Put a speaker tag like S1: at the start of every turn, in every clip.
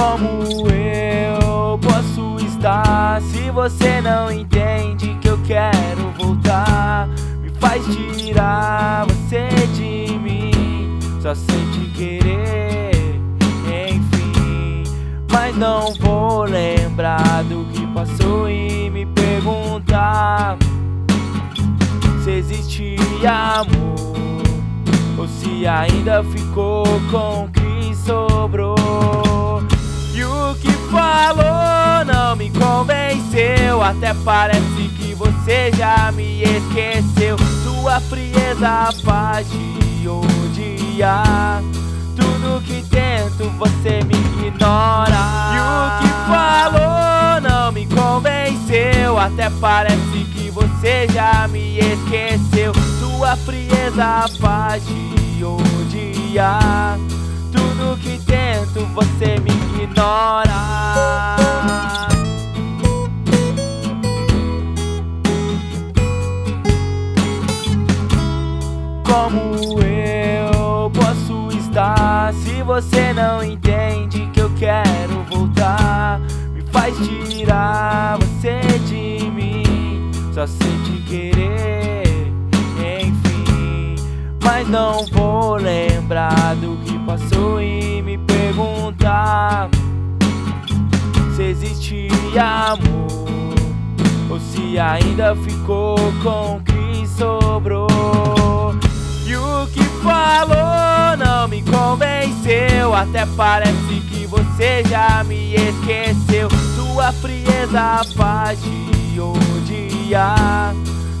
S1: Como eu posso estar se você não entende que eu quero voltar? Me faz tirar você de mim, só sei te querer, enfim. Mas não vou lembrar do que passou e me perguntar se existe amor ou se ainda ficou com o que sobrou. Convenceu. Até parece que você já me esqueceu. Sua frieza faz de odiar. Tudo que tento você me ignora. E o que falou não me convenceu. Até parece que você já me esqueceu. Sua frieza faz de odiar. Como eu posso estar se você não entende que eu quero voltar? Me faz tirar você de mim, só sei te querer, enfim. Mas não vou lembrar do que passou e me perguntar se existe amor ou se ainda ficou com o que sobrou. E o que falou não me convenceu. Até parece que você já me esqueceu. Sua frieza faz de.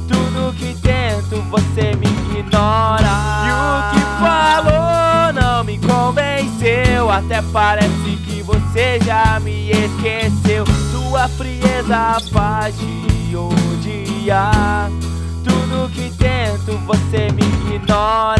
S1: Tudo que tento você me ignora. E o que falou não me convenceu. Até parece que você já me esqueceu. Sua frieza faz de. Tudo que tento você me thought